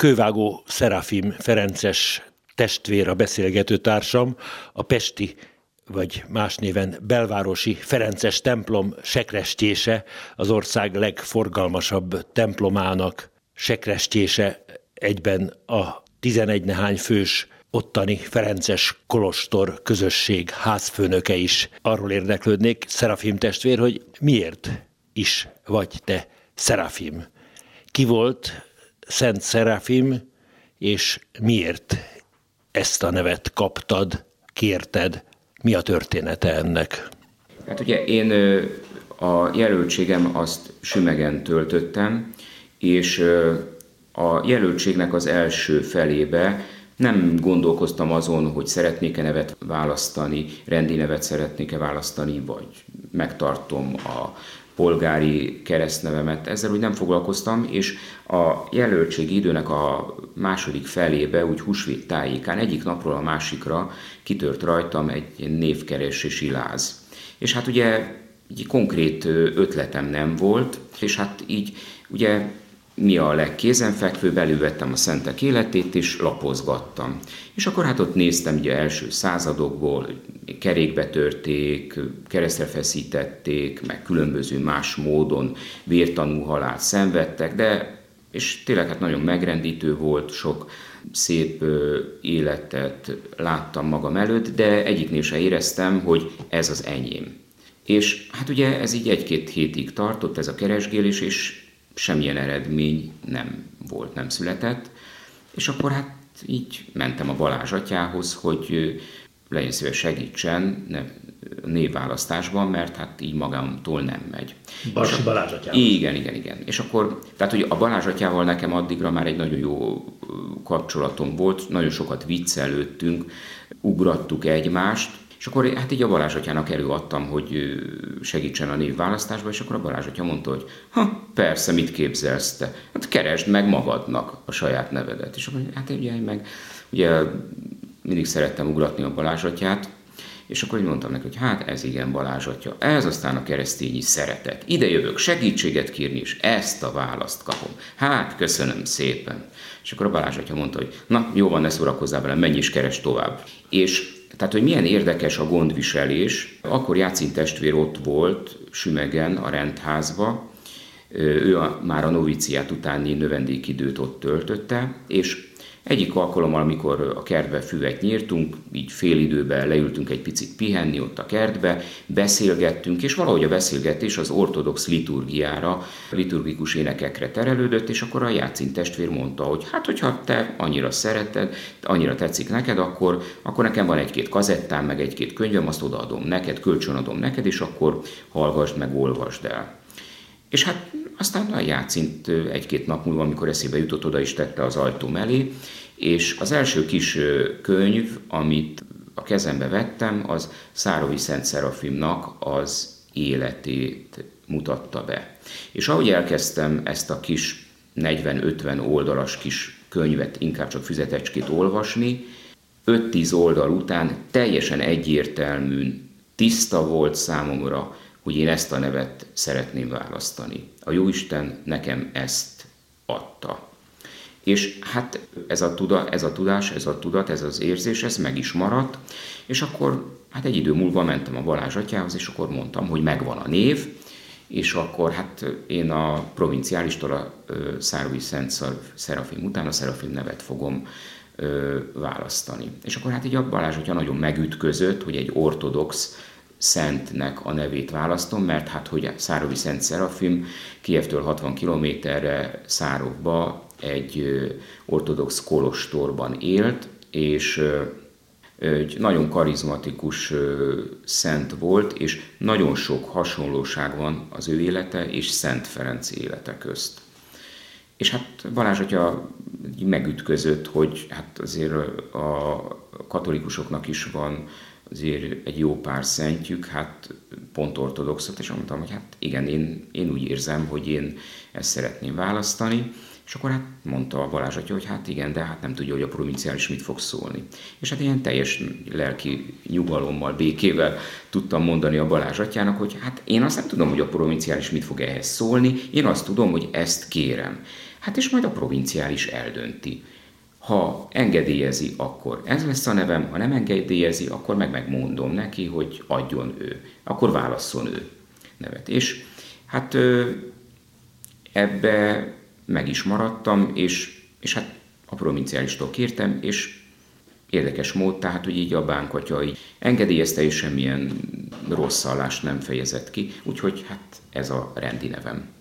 Kővágó Szerafim Ferences testvér a beszélgető társam, a Pesti vagy más néven belvárosi Ferences templom sekrestjése, az ország legforgalmasabb templomának sekrestjése egyben a 11 nehány fős ottani Ferences Kolostor közösség házfőnöke is. Arról érdeklődnék, Szerafim testvér, hogy miért is vagy te Szerafim? Ki volt Szent Szerafim, és miért ezt a nevet kaptad, kérted? Mi a története ennek? Hát ugye én a jelöltségem azt Sümegen töltöttem, és a jelöltségnek az első felébe nem gondolkoztam azon, hogy szeretnék-e nevet választani, rendi nevet szeretnék-e választani, vagy megtartom a polgári keresztnevemet, ezzel úgy nem foglalkoztam, és a jelöltségi időnek a második felébe, úgy húsvét tájékán egyik napról a másikra kitört rajtam egy névkeresési láz. És hát ugye egy konkrét ötletem nem volt, és hát így ugye mi a legkézenfekvőbb, elővettem a szentek életét, és lapozgattam. És akkor hát ott néztem ugye első századokból, kerékbe törték, keresztre feszítették, meg különböző más módon vértanú halált szenvedtek, de és tényleg hát nagyon megrendítő volt, sok szép életet láttam magam előtt, de egyiknél se éreztem, hogy ez az enyém. És hát ugye ez így egy-két hétig tartott, ez a keresgélés, és semmilyen eredmény nem volt, nem született. És akkor hát így mentem a Balázs atyához, hogy legyen szíves segítsen névválasztásban, mert hát így magamtól nem megy. Barsi Balázs atyához. Igen, igen, igen. És akkor, tehát hogy a Balázs atyával nekem addigra már egy nagyon jó kapcsolatom volt, nagyon sokat viccelődtünk, ugrattuk egymást, és akkor hát így a Balázs atyának előadtam, hogy segítsen a névválasztásba, és akkor a Balázs atya mondta, hogy ha, persze, mit képzelsz te? Hát keresd meg magadnak a saját nevedet. És akkor hát ugye meg, ugye mindig szerettem ugratni a Balázs atyát, és akkor így mondtam neki, hogy hát ez igen Balázs atya, ez aztán a keresztényi szeretet. Ide jövök segítséget kérni, és ezt a választ kapom. Hát, köszönöm szépen. És akkor a Balázs atya mondta, hogy na, jó van, ne szórakozzál velem, menj is keres tovább. És tehát, hogy milyen érdekes a gondviselés. Akkor Jácin testvér ott volt Sümegen, a rendházba, ő a, már a noviciát utáni növendékidőt ott töltötte, és egyik alkalommal, amikor a kertbe füvet nyírtunk, így fél időben leültünk egy picit pihenni ott a kertbe, beszélgettünk, és valahogy a beszélgetés az ortodox liturgiára, liturgikus énekekre terelődött, és akkor a Játszin testvér mondta, hogy hát, hogyha te annyira szereted, annyira tetszik neked, akkor, akkor nekem van egy-két kazettám, meg egy-két könyvem, azt odaadom neked, kölcsönadom neked, és akkor hallgassd meg, olvasd el. És hát aztán a játszint egy-két nap múlva, amikor eszébe jutott, oda is tette az ajtó mellé, és az első kis könyv, amit a kezembe vettem, az Szárovi Szent Szerafimnak az életét mutatta be. És ahogy elkezdtem ezt a kis 40-50 oldalas kis könyvet, inkább csak füzetecskét olvasni, 5-10 oldal után teljesen egyértelműen tiszta volt számomra, hogy én ezt a nevet szeretném választani. A Jóisten nekem ezt adta. És hát ez a, tuda, ez a tudás, ez a tudat, ez az érzés, ez meg is maradt, és akkor hát egy idő múlva mentem a Balázs atyához, és akkor mondtam, hogy megvan a név, és akkor hát én a provinciálistól a Szárói Szent Szerafim után a Szerafim nevet fogom választani. És akkor hát így a Balázs atya nagyon megütközött, hogy egy ortodox szentnek a nevét választom, mert hát hogy Szárovi Szent Szerafim Kievtől 60 kilométerre Szárovba egy ortodox kolostorban élt, és egy nagyon karizmatikus szent volt, és nagyon sok hasonlóság van az ő élete és Szent Ferenc élete közt. És hát Balázs atya megütközött, hogy hát azért a katolikusoknak is van azért egy jó pár szentjük, hát pont ortodoxot, és mondtam, hogy hát igen, én, én úgy érzem, hogy én ezt szeretném választani, és akkor hát mondta a Balázs atya, hogy hát igen, de hát nem tudja, hogy a provinciális mit fog szólni. És hát ilyen teljes lelki nyugalommal, békével tudtam mondani a Balázs atyának, hogy hát én azt nem tudom, hogy a provinciális mit fog ehhez szólni, én azt tudom, hogy ezt kérem. Hát és majd a provinciális eldönti. Ha engedélyezi, akkor ez lesz a nevem, ha nem engedélyezi, akkor meg megmondom neki, hogy adjon ő. Akkor válasszon ő nevet. És hát ebbe meg is maradtam, és, és hát a provinciálistól kértem, és érdekes mód, tehát hogy így a bánkatya így engedélyezte, és semmilyen rossz nem fejezett ki, úgyhogy hát ez a rendi nevem.